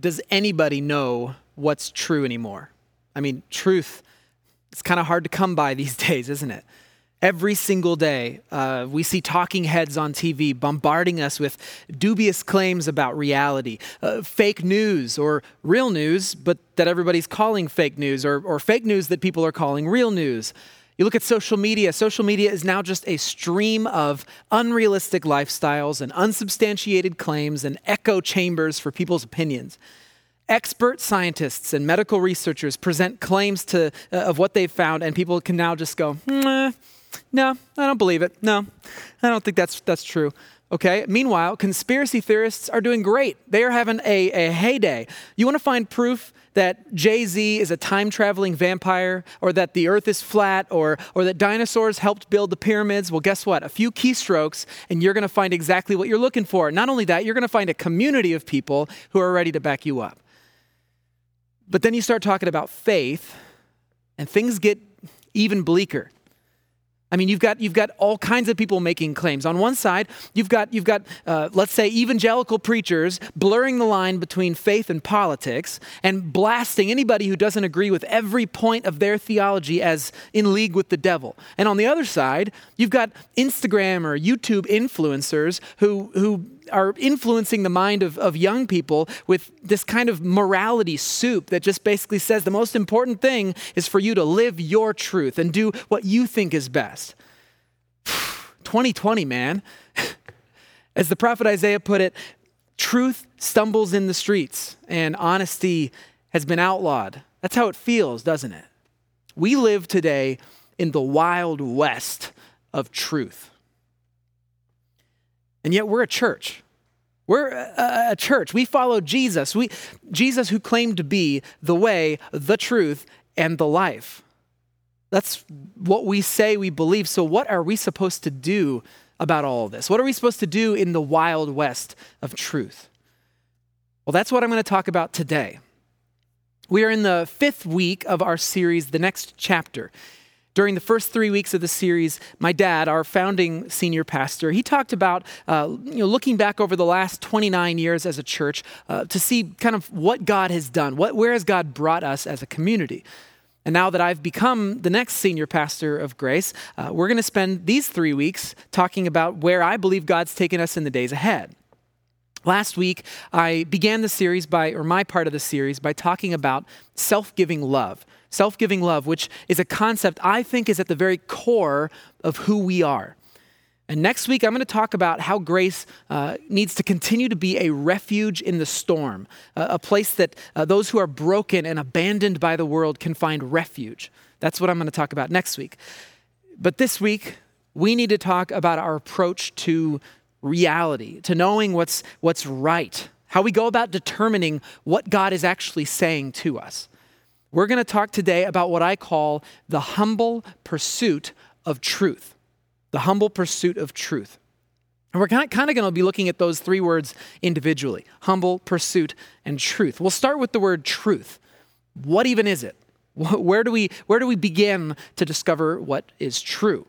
does anybody know what's true anymore? I mean, truth, it's kind of hard to come by these days, isn't it? Every single day, uh, we see talking heads on TV bombarding us with dubious claims about reality, uh, fake news or real news, but that everybody's calling fake news, or, or fake news that people are calling real news. You look at social media, social media is now just a stream of unrealistic lifestyles and unsubstantiated claims and echo chambers for people's opinions. Expert scientists and medical researchers present claims to, uh, of what they've found, and people can now just go, nah, no, I don't believe it. No, I don't think that's, that's true. Okay. Meanwhile, conspiracy theorists are doing great. They are having a, a heyday. You want to find proof that Jay Z is a time traveling vampire, or that the earth is flat, or, or that dinosaurs helped build the pyramids? Well, guess what? A few keystrokes, and you're going to find exactly what you're looking for. Not only that, you're going to find a community of people who are ready to back you up. But then you start talking about faith, and things get even bleaker. I mean, you've got, you've got all kinds of people making claims. On one side, you've got, you've got uh, let's say, evangelical preachers blurring the line between faith and politics and blasting anybody who doesn't agree with every point of their theology as in league with the devil. And on the other side, you've got Instagram or YouTube influencers who, who are influencing the mind of, of young people with this kind of morality soup that just basically says the most important thing is for you to live your truth and do what you think is best. 2020, man. As the prophet Isaiah put it, truth stumbles in the streets and honesty has been outlawed. That's how it feels, doesn't it? We live today in the wild west of truth. And yet we're a church. We're a, a, church. We follow Jesus. We, Jesus who claimed to be the way, the truth, and the life. That's what we say we believe. So, what are we supposed to do about all of this? What are we supposed to do in the wild west of truth? Well, that's what I'm going to talk about today. We are in the fifth week of our series, The Next Chapter. During the first three weeks of the series, my dad, our founding senior pastor, he talked about uh, you know, looking back over the last 29 years as a church uh, to see kind of what God has done, what, where has God brought us as a community. And now that I've become the next senior pastor of Grace, uh, we're going to spend these three weeks talking about where I believe God's taken us in the days ahead. Last week, I began the series by, or my part of the series, by talking about self giving love self giving love, which is a concept I think is at the very core of who we are. And next week, I'm going to talk about how grace uh, needs to continue to be a refuge in the storm, uh, a place that uh, those who are broken and abandoned by the world can find refuge. That's what I'm going to talk about next week. But this week, we need to talk about our approach to reality, to knowing what's, what's right, how we go about determining what God is actually saying to us. We're going to talk today about what I call the humble pursuit of truth. The humble pursuit of truth. And we're kind of, kind of going to be looking at those three words individually humble, pursuit, and truth. We'll start with the word truth. What even is it? Where do we, where do we begin to discover what is true?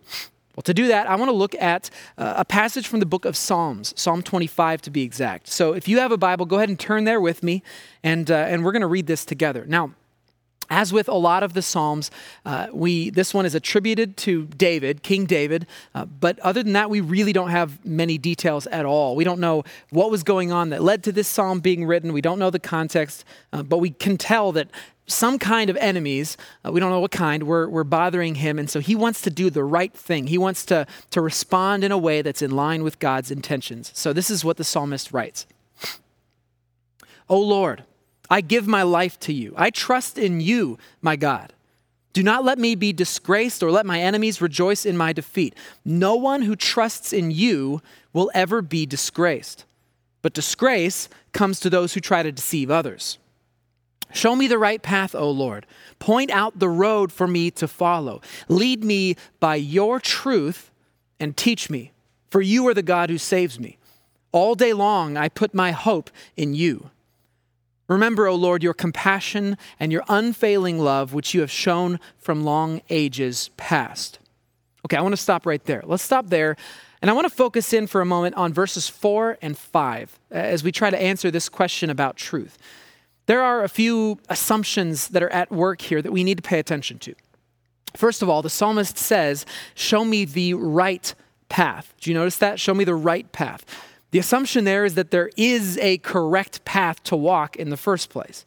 Well, to do that, I want to look at uh, a passage from the book of Psalms, Psalm 25 to be exact. So if you have a Bible, go ahead and turn there with me, and, uh, and we're going to read this together. Now, as with a lot of the Psalms, uh, we, this one is attributed to David, King David, uh, but other than that, we really don't have many details at all. We don't know what was going on that led to this psalm being written. We don't know the context, uh, but we can tell that some kind of enemies, uh, we don't know what kind, were, were bothering him. And so he wants to do the right thing. He wants to, to respond in a way that's in line with God's intentions. So this is what the psalmist writes O Lord, I give my life to you. I trust in you, my God. Do not let me be disgraced or let my enemies rejoice in my defeat. No one who trusts in you will ever be disgraced. But disgrace comes to those who try to deceive others. Show me the right path, O Lord. Point out the road for me to follow. Lead me by your truth and teach me, for you are the God who saves me. All day long I put my hope in you. Remember, O Lord, your compassion and your unfailing love, which you have shown from long ages past. Okay, I want to stop right there. Let's stop there. And I want to focus in for a moment on verses four and five uh, as we try to answer this question about truth. There are a few assumptions that are at work here that we need to pay attention to. First of all, the psalmist says, Show me the right path. Do you notice that? Show me the right path. The assumption there is that there is a correct path to walk in the first place.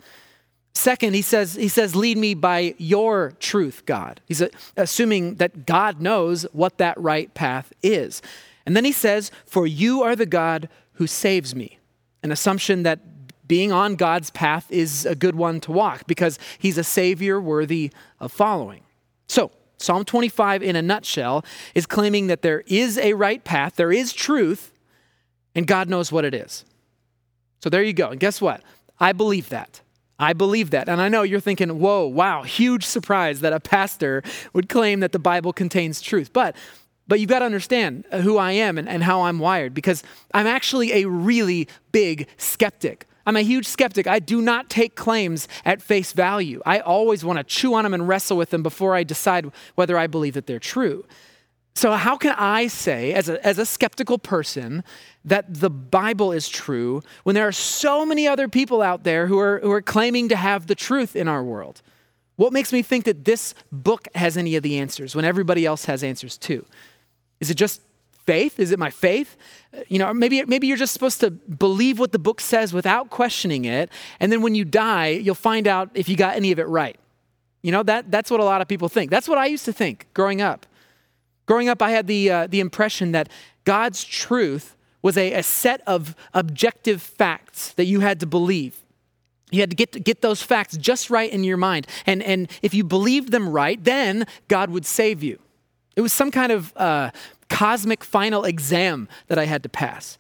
Second, he says, he says, lead me by your truth, God. He's assuming that God knows what that right path is. And then he says, for you are the God who saves me. An assumption that being on God's path is a good one to walk because he's a savior worthy of following. So, Psalm 25, in a nutshell, is claiming that there is a right path, there is truth, and God knows what it is. So there you go. And guess what? I believe that. I believe that. And I know you're thinking, whoa, wow, huge surprise that a pastor would claim that the Bible contains truth. But but you've got to understand who I am and, and how I'm wired because I'm actually a really big skeptic. I'm a huge skeptic. I do not take claims at face value. I always want to chew on them and wrestle with them before I decide whether I believe that they're true. So, how can I say, as a, as a skeptical person, that the Bible is true when there are so many other people out there who are, who are claiming to have the truth in our world? What makes me think that this book has any of the answers when everybody else has answers too? Is it just faith? Is it my faith? You know, maybe, maybe you're just supposed to believe what the book says without questioning it. And then when you die, you'll find out if you got any of it right. You know, that, that's what a lot of people think. That's what I used to think growing up. Growing up, I had the, uh, the impression that God's truth was a, a set of objective facts that you had to believe. You had to get, get those facts just right in your mind. And, and if you believed them right, then God would save you. It was some kind of uh, cosmic final exam that I had to pass.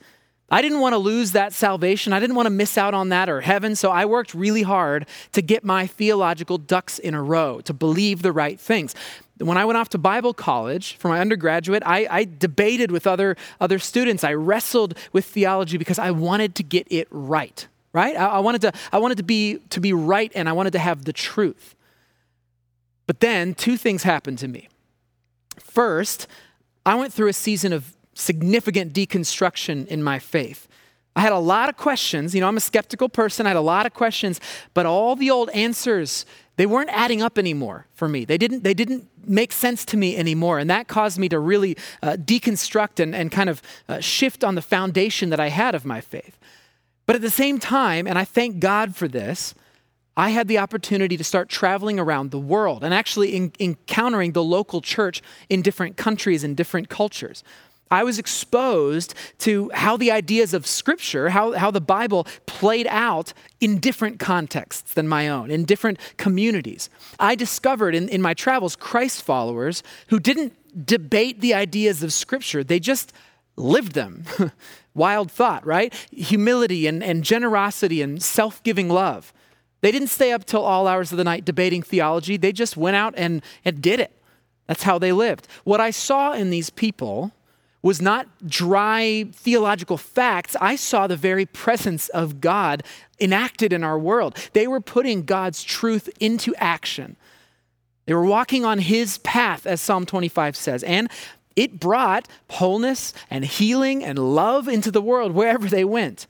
I didn't want to lose that salvation. I didn't want to miss out on that or heaven. So I worked really hard to get my theological ducks in a row, to believe the right things. When I went off to Bible college for my undergraduate, I, I debated with other, other students. I wrestled with theology because I wanted to get it right, right? I, I, wanted, to, I wanted to, be, to be right and I wanted to have the truth. But then two things happened to me. First, I went through a season of significant deconstruction in my faith. I had a lot of questions. You know, I'm a skeptical person. I had a lot of questions, but all the old answers, they weren't adding up anymore for me. They didn't, they didn't make sense to me anymore. And that caused me to really uh, deconstruct and, and kind of uh, shift on the foundation that I had of my faith. But at the same time, and I thank God for this, I had the opportunity to start traveling around the world and actually in, encountering the local church in different countries and different cultures. I was exposed to how the ideas of Scripture, how, how the Bible played out in different contexts than my own, in different communities. I discovered in, in my travels Christ followers who didn't debate the ideas of Scripture, they just lived them. Wild thought, right? Humility and, and generosity and self giving love. They didn't stay up till all hours of the night debating theology. They just went out and, and did it. That's how they lived. What I saw in these people was not dry theological facts. I saw the very presence of God enacted in our world. They were putting God's truth into action. They were walking on his path, as Psalm 25 says. And it brought wholeness and healing and love into the world wherever they went.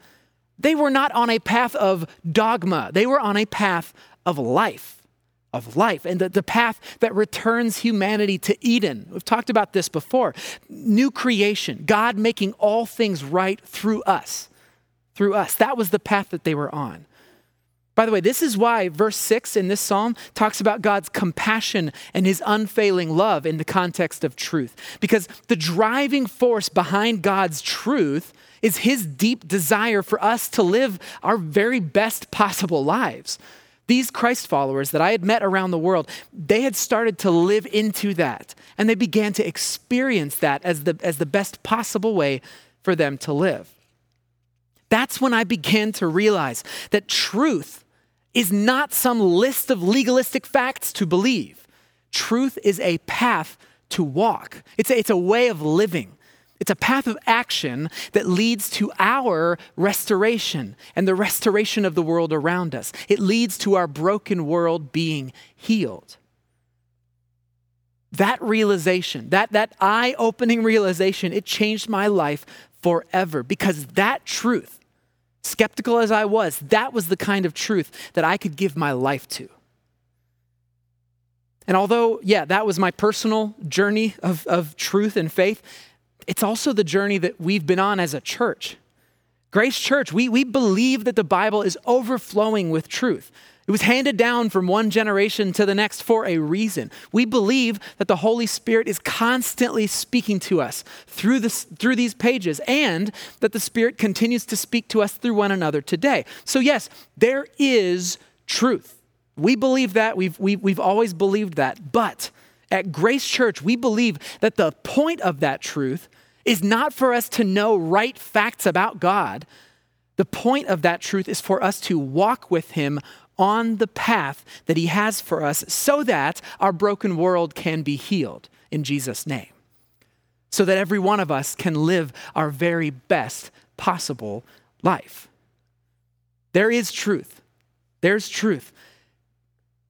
They were not on a path of dogma, they were on a path of life. Of life and the, the path that returns humanity to Eden. We've talked about this before. New creation, God making all things right through us. Through us. That was the path that they were on. By the way, this is why verse 6 in this psalm talks about God's compassion and his unfailing love in the context of truth. Because the driving force behind God's truth is his deep desire for us to live our very best possible lives. These Christ followers that I had met around the world, they had started to live into that, and they began to experience that as the, as the best possible way for them to live. That's when I began to realize that truth is not some list of legalistic facts to believe. Truth is a path to walk, it's a, it's a way of living. It's a path of action that leads to our restoration and the restoration of the world around us. It leads to our broken world being healed. That realization, that, that eye opening realization, it changed my life forever because that truth, skeptical as I was, that was the kind of truth that I could give my life to. And although, yeah, that was my personal journey of, of truth and faith, it's also the journey that we've been on as a church. Grace Church, we, we believe that the Bible is overflowing with truth. It was handed down from one generation to the next for a reason. We believe that the Holy Spirit is constantly speaking to us through, this, through these pages and that the Spirit continues to speak to us through one another today. So, yes, there is truth. We believe that. We've, we've, we've always believed that. But at Grace Church, we believe that the point of that truth is not for us to know right facts about God. The point of that truth is for us to walk with Him on the path that He has for us so that our broken world can be healed in Jesus' name. So that every one of us can live our very best possible life. There is truth. There's truth.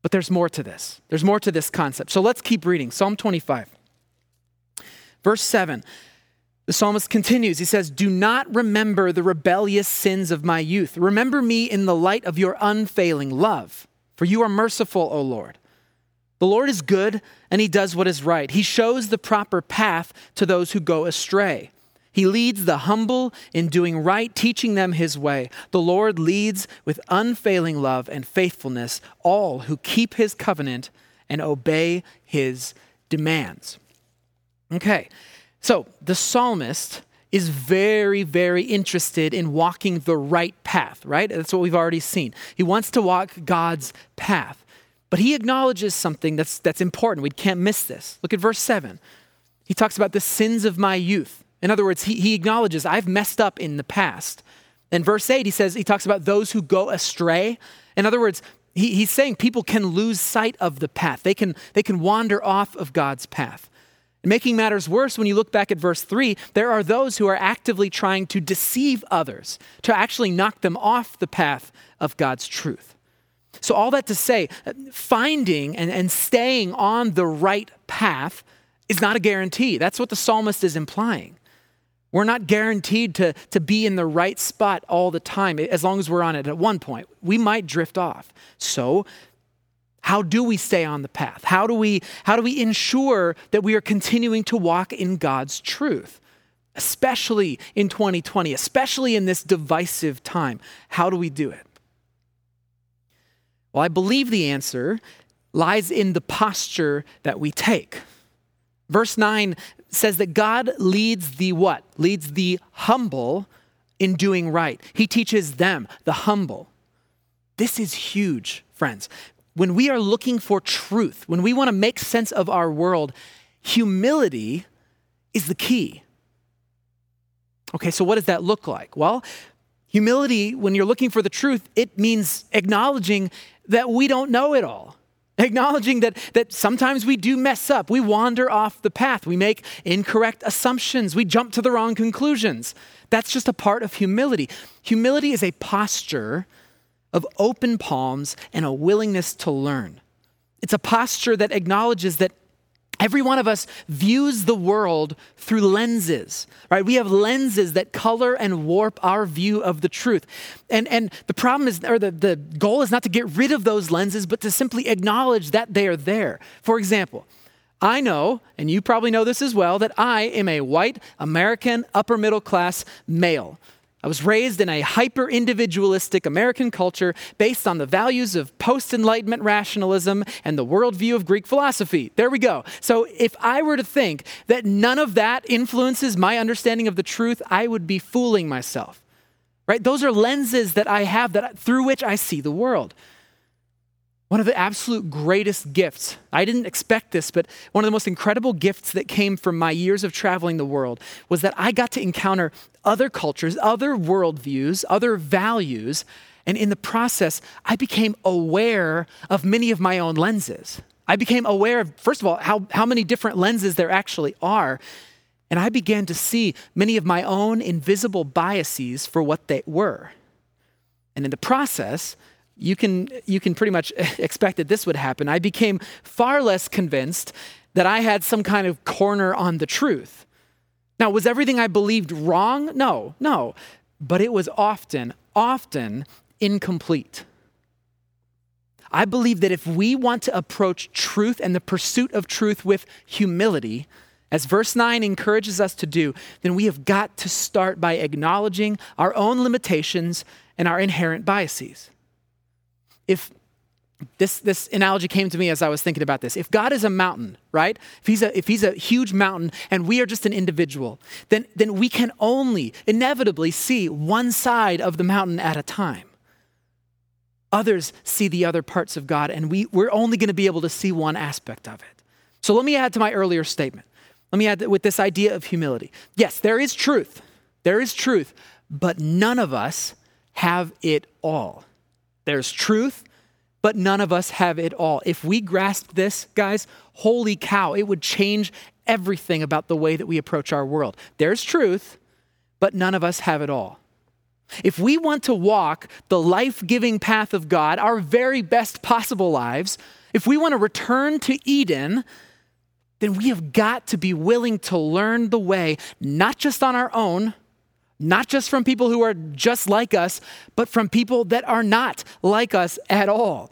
But there's more to this. There's more to this concept. So let's keep reading. Psalm 25, verse 7. The psalmist continues. He says, Do not remember the rebellious sins of my youth. Remember me in the light of your unfailing love, for you are merciful, O Lord. The Lord is good, and he does what is right. He shows the proper path to those who go astray. He leads the humble in doing right, teaching them his way. The Lord leads with unfailing love and faithfulness all who keep his covenant and obey his demands. Okay, so the psalmist is very, very interested in walking the right path, right? That's what we've already seen. He wants to walk God's path. But he acknowledges something that's, that's important. We can't miss this. Look at verse 7. He talks about the sins of my youth. In other words, he, he acknowledges, I've messed up in the past. In verse 8, he says, he talks about those who go astray. In other words, he, he's saying people can lose sight of the path, they can, they can wander off of God's path. Making matters worse, when you look back at verse 3, there are those who are actively trying to deceive others, to actually knock them off the path of God's truth. So, all that to say, uh, finding and, and staying on the right path is not a guarantee. That's what the psalmist is implying. We're not guaranteed to, to be in the right spot all the time, as long as we're on it at one point. We might drift off. So, how do we stay on the path? How do we, how do we ensure that we are continuing to walk in God's truth? Especially in 2020, especially in this divisive time. How do we do it? Well, I believe the answer lies in the posture that we take. Verse 9 says that God leads the what? Leads the humble in doing right. He teaches them, the humble. This is huge, friends. When we are looking for truth, when we want to make sense of our world, humility is the key. Okay, so what does that look like? Well, humility, when you're looking for the truth, it means acknowledging that we don't know it all. Acknowledging that, that sometimes we do mess up. We wander off the path. We make incorrect assumptions. We jump to the wrong conclusions. That's just a part of humility. Humility is a posture of open palms and a willingness to learn. It's a posture that acknowledges that Every one of us views the world through lenses, right? We have lenses that color and warp our view of the truth. And, and the problem is, or the, the goal is not to get rid of those lenses, but to simply acknowledge that they are there. For example, I know, and you probably know this as well, that I am a white American upper middle class male. I was raised in a hyper individualistic American culture based on the values of post Enlightenment rationalism and the worldview of Greek philosophy. There we go. So, if I were to think that none of that influences my understanding of the truth, I would be fooling myself. Right? Those are lenses that I have that through which I see the world. One of the absolute greatest gifts, I didn't expect this, but one of the most incredible gifts that came from my years of traveling the world was that I got to encounter other cultures, other worldviews, other values, and in the process, I became aware of many of my own lenses. I became aware of, first of all, how, how many different lenses there actually are. And I began to see many of my own invisible biases for what they were. And in the process, you can, you can pretty much expect that this would happen. I became far less convinced that I had some kind of corner on the truth. Now, was everything I believed wrong? No, no. But it was often, often incomplete. I believe that if we want to approach truth and the pursuit of truth with humility, as verse 9 encourages us to do, then we have got to start by acknowledging our own limitations and our inherent biases. If this, this analogy came to me as I was thinking about this. If God is a mountain, right? If he's a, if he's a huge mountain and we are just an individual, then, then we can only inevitably see one side of the mountain at a time. Others see the other parts of God, and we, we're only going to be able to see one aspect of it. So let me add to my earlier statement. Let me add with this idea of humility. Yes, there is truth. There is truth, but none of us have it all. There's truth, but none of us have it all. If we grasp this, guys, holy cow, it would change everything about the way that we approach our world. There's truth, but none of us have it all. If we want to walk the life giving path of God, our very best possible lives, if we want to return to Eden, then we have got to be willing to learn the way, not just on our own, not just from people who are just like us, but from people that are not like us at all.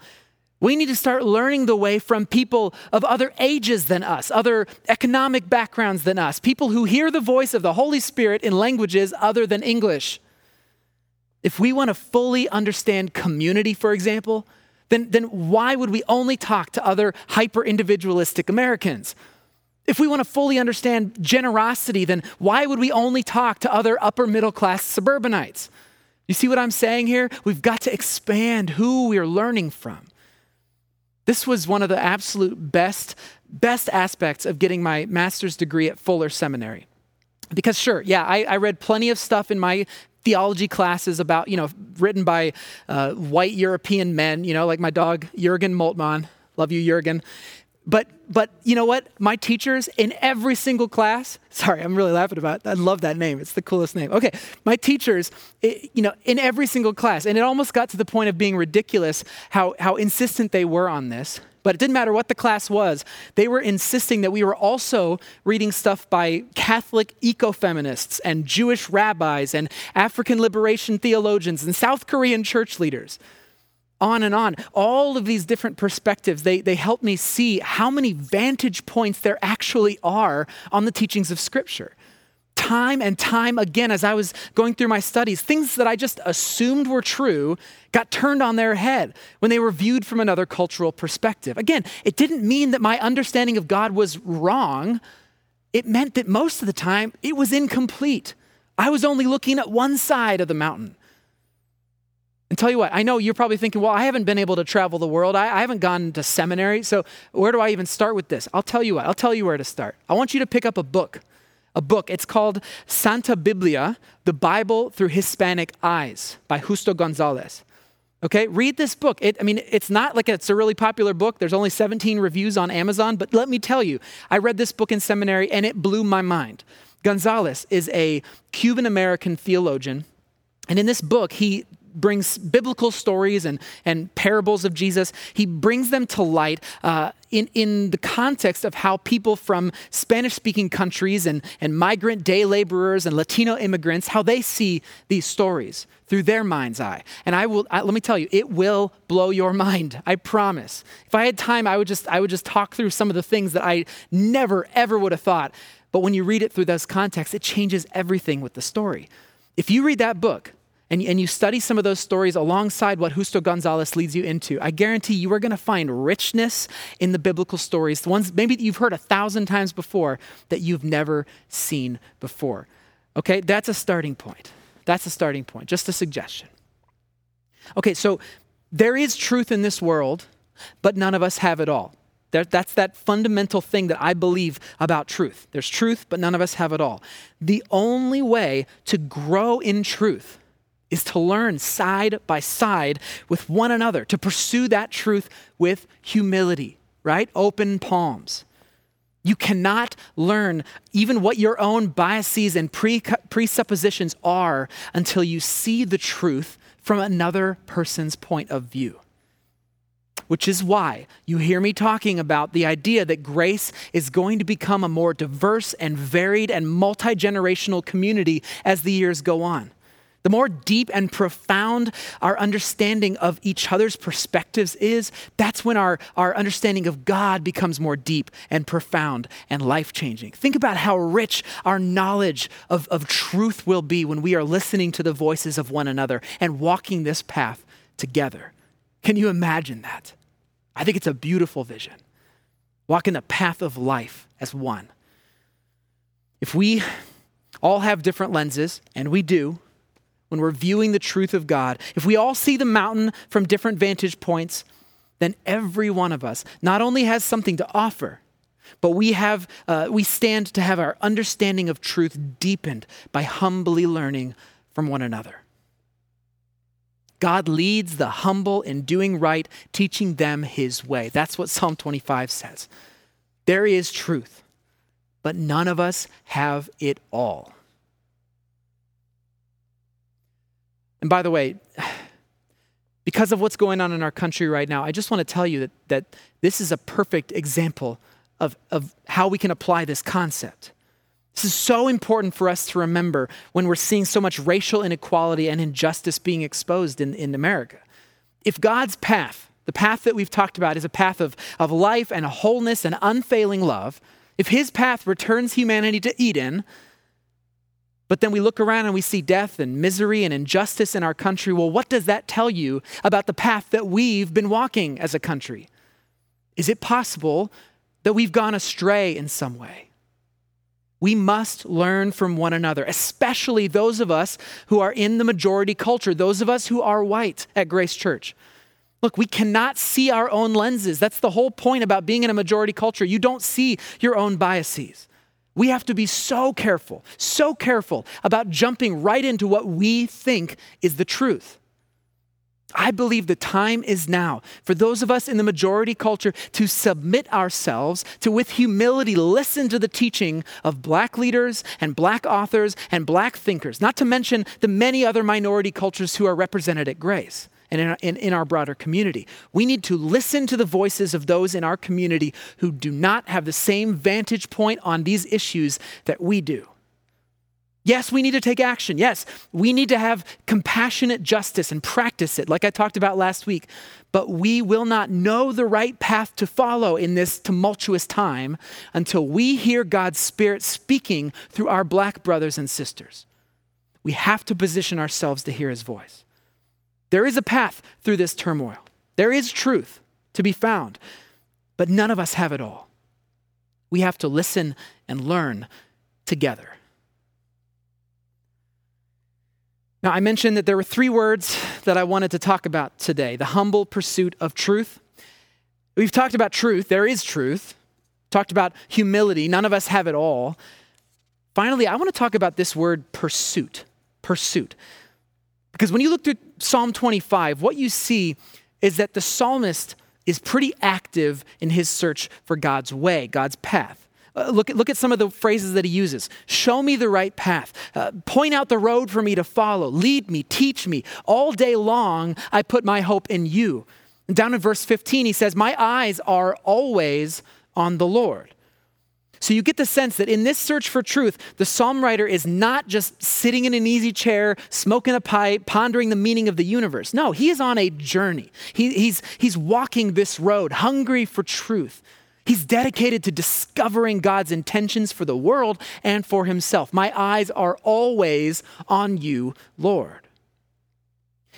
We need to start learning the way from people of other ages than us, other economic backgrounds than us, people who hear the voice of the Holy Spirit in languages other than English. If we want to fully understand community, for example, then, then why would we only talk to other hyper individualistic Americans? If we want to fully understand generosity, then why would we only talk to other upper middle class suburbanites? You see what I'm saying here? We've got to expand who we are learning from. This was one of the absolute best, best aspects of getting my master's degree at Fuller Seminary. Because, sure, yeah, I, I read plenty of stuff in my theology classes about, you know, written by uh, white European men, you know, like my dog Jurgen Moltmann. Love you, Jurgen. But but you know what? My teachers in every single class, sorry, I'm really laughing about it. I love that name. It's the coolest name. Okay, my teachers, it, you know, in every single class, and it almost got to the point of being ridiculous how, how insistent they were on this. But it didn't matter what the class was, they were insisting that we were also reading stuff by Catholic ecofeminists and Jewish rabbis and African liberation theologians and South Korean church leaders. On and on. All of these different perspectives, they, they help me see how many vantage points there actually are on the teachings of Scripture time and time again as I was going through my studies, things that I just assumed were true got turned on their head when they were viewed from another cultural perspective. Again, it didn't mean that my understanding of God was wrong, it meant that most of the time it was incomplete. I was only looking at one side of the mountain. And tell you what, I know you're probably thinking, well, I haven't been able to travel the world. I, I, haven't gone to seminary. So where do I even start with this? I'll tell you what, I'll tell you where to start. I want you to pick up a book a book. It's called Santa Biblia, the Bible through Hispanic Eyes by Justo Gonzalez. Okay, read this book. It, I mean, it's not like it's a really popular book. There's only 17 reviews on Amazon, but let me tell you, I read this book in seminary and it blew my mind. Gonzalez is a Cuban American theologian, and in this book, he brings biblical stories and, and parables of Jesus, he brings them to light uh, in, in the context of how people from Spanish speaking countries and, and migrant day laborers and Latino immigrants, how they see these stories through their mind's eye. And I will, I, let me tell you, it will blow your mind. I promise. If I had time, I would just, I would just talk through some of the things that I never, ever would have thought. But when you read it through those contexts, it changes everything with the story. If you read that book, and, and you study some of those stories alongside what Justo Gonzalez leads you into, I guarantee you are going to find richness in the biblical stories, the ones maybe you've heard a thousand times before that you've never seen before. Okay, that's a starting point. That's a starting point, just a suggestion. Okay, so there is truth in this world, but none of us have it all. There, that's that fundamental thing that I believe about truth. There's truth, but none of us have it all. The only way to grow in truth is to learn side by side with one another, to pursue that truth with humility, right? Open palms. You cannot learn even what your own biases and pre- presuppositions are until you see the truth from another person's point of view. Which is why you hear me talking about the idea that grace is going to become a more diverse and varied and multi generational community as the years go on. The more deep and profound our understanding of each other's perspectives is, that's when our, our understanding of God becomes more deep and profound and life changing. Think about how rich our knowledge of, of truth will be when we are listening to the voices of one another and walking this path together. Can you imagine that? I think it's a beautiful vision. Walking the path of life as one. If we all have different lenses, and we do, when we're viewing the truth of God, if we all see the mountain from different vantage points, then every one of us not only has something to offer, but we have uh, we stand to have our understanding of truth deepened by humbly learning from one another. God leads the humble in doing right, teaching them his way. That's what Psalm 25 says. There is truth, but none of us have it all. And by the way, because of what's going on in our country right now, I just want to tell you that, that this is a perfect example of, of how we can apply this concept. This is so important for us to remember when we're seeing so much racial inequality and injustice being exposed in, in America. If God's path, the path that we've talked about, is a path of, of life and wholeness and unfailing love, if his path returns humanity to Eden, but then we look around and we see death and misery and injustice in our country. Well, what does that tell you about the path that we've been walking as a country? Is it possible that we've gone astray in some way? We must learn from one another, especially those of us who are in the majority culture, those of us who are white at Grace Church. Look, we cannot see our own lenses. That's the whole point about being in a majority culture. You don't see your own biases. We have to be so careful, so careful about jumping right into what we think is the truth. I believe the time is now for those of us in the majority culture to submit ourselves to, with humility, listen to the teaching of black leaders and black authors and black thinkers, not to mention the many other minority cultures who are represented at Grace and in our, in, in our broader community. We need to listen to the voices of those in our community who do not have the same vantage point on these issues that we do. Yes, we need to take action. Yes, we need to have compassionate justice and practice it, like I talked about last week. But we will not know the right path to follow in this tumultuous time until we hear God's Spirit speaking through our black brothers and sisters. We have to position ourselves to hear His voice. There is a path through this turmoil, there is truth to be found, but none of us have it all. We have to listen and learn together. Now, I mentioned that there were three words that I wanted to talk about today the humble pursuit of truth. We've talked about truth, there is truth. Talked about humility, none of us have it all. Finally, I want to talk about this word pursuit. Pursuit. Because when you look through Psalm 25, what you see is that the psalmist is pretty active in his search for God's way, God's path. Uh, look, at, look at some of the phrases that he uses. Show me the right path. Uh, point out the road for me to follow. Lead me, teach me. All day long, I put my hope in you. Down in verse 15, he says, My eyes are always on the Lord. So you get the sense that in this search for truth, the psalm writer is not just sitting in an easy chair, smoking a pipe, pondering the meaning of the universe. No, he is on a journey. He, he's, he's walking this road, hungry for truth. He's dedicated to discovering God's intentions for the world and for himself. My eyes are always on you, Lord.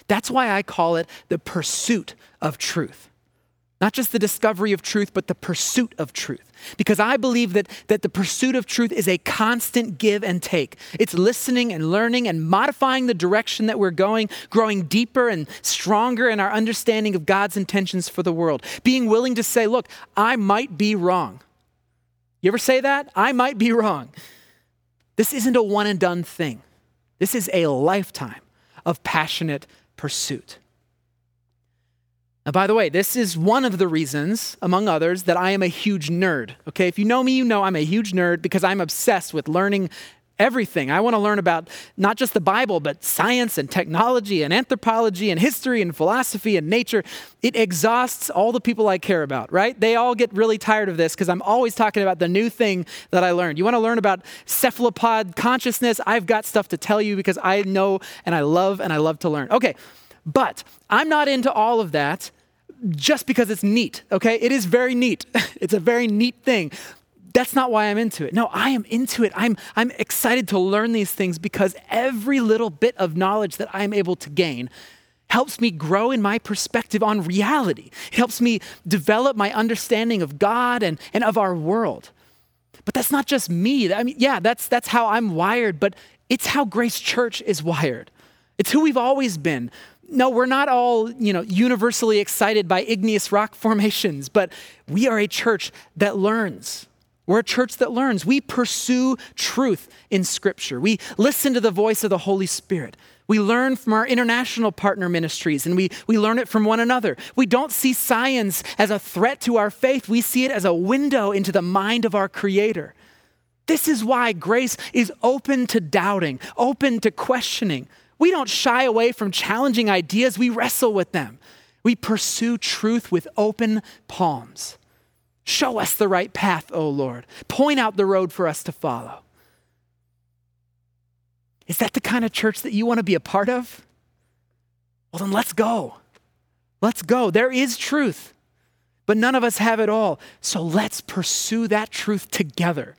That's why I call it the pursuit of truth. Not just the discovery of truth, but the pursuit of truth. Because I believe that, that the pursuit of truth is a constant give and take. It's listening and learning and modifying the direction that we're going, growing deeper and stronger in our understanding of God's intentions for the world. Being willing to say, look, I might be wrong. You ever say that? I might be wrong. This isn't a one and done thing, this is a lifetime of passionate pursuit. By the way, this is one of the reasons, among others, that I am a huge nerd. Okay, if you know me, you know I'm a huge nerd because I'm obsessed with learning everything. I want to learn about not just the Bible, but science and technology and anthropology and history and philosophy and nature. It exhausts all the people I care about, right? They all get really tired of this because I'm always talking about the new thing that I learned. You want to learn about cephalopod consciousness? I've got stuff to tell you because I know and I love and I love to learn. Okay, but I'm not into all of that just because it's neat, okay? It is very neat. it's a very neat thing that's not why I'm into it. No, I am into it. I'm, I'm excited to learn these things because every little bit of knowledge that I'm able to gain helps me grow in my perspective on reality. It helps me develop my understanding of God and, and of our world. But that's not just me. I mean, yeah, that's, that's how I'm wired, but it's how Grace Church is wired. It's who we've always been. No, we're not all, you know, universally excited by igneous rock formations, but we are a church that learns. We're a church that learns. We pursue truth in Scripture. We listen to the voice of the Holy Spirit. We learn from our international partner ministries and we, we learn it from one another. We don't see science as a threat to our faith, we see it as a window into the mind of our Creator. This is why grace is open to doubting, open to questioning. We don't shy away from challenging ideas, we wrestle with them. We pursue truth with open palms. Show us the right path, O Lord. Point out the road for us to follow. Is that the kind of church that you want to be a part of? Well, then let's go. Let's go. There is truth, but none of us have it all. So let's pursue that truth together.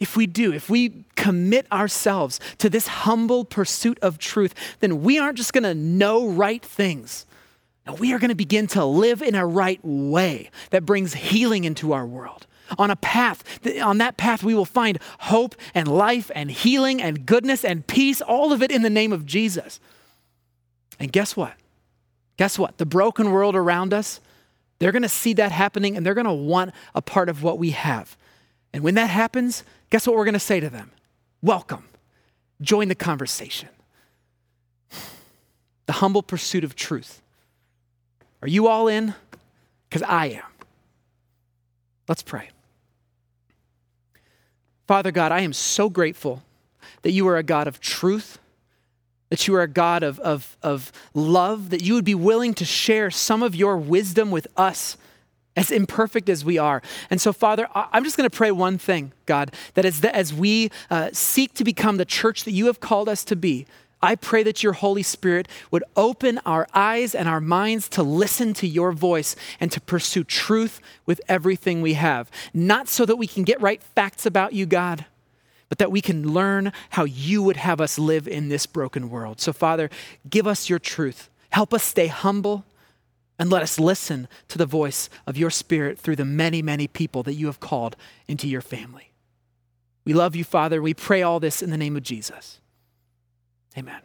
If we do, if we commit ourselves to this humble pursuit of truth, then we aren't just going to know right things. Now we are going to begin to live in a right way that brings healing into our world. On a path, on that path, we will find hope and life and healing and goodness and peace, all of it in the name of Jesus. And guess what? Guess what? The broken world around us, they're going to see that happening and they're going to want a part of what we have. And when that happens, guess what we're going to say to them? Welcome. Join the conversation. The humble pursuit of truth. Are you all in? Because I am. Let's pray. Father God, I am so grateful that you are a God of truth, that you are a God of, of, of love, that you would be willing to share some of your wisdom with us, as imperfect as we are. And so, Father, I'm just going to pray one thing, God, that as, the, as we uh, seek to become the church that you have called us to be, I pray that your Holy Spirit would open our eyes and our minds to listen to your voice and to pursue truth with everything we have. Not so that we can get right facts about you, God, but that we can learn how you would have us live in this broken world. So, Father, give us your truth. Help us stay humble and let us listen to the voice of your Spirit through the many, many people that you have called into your family. We love you, Father. We pray all this in the name of Jesus. Amen.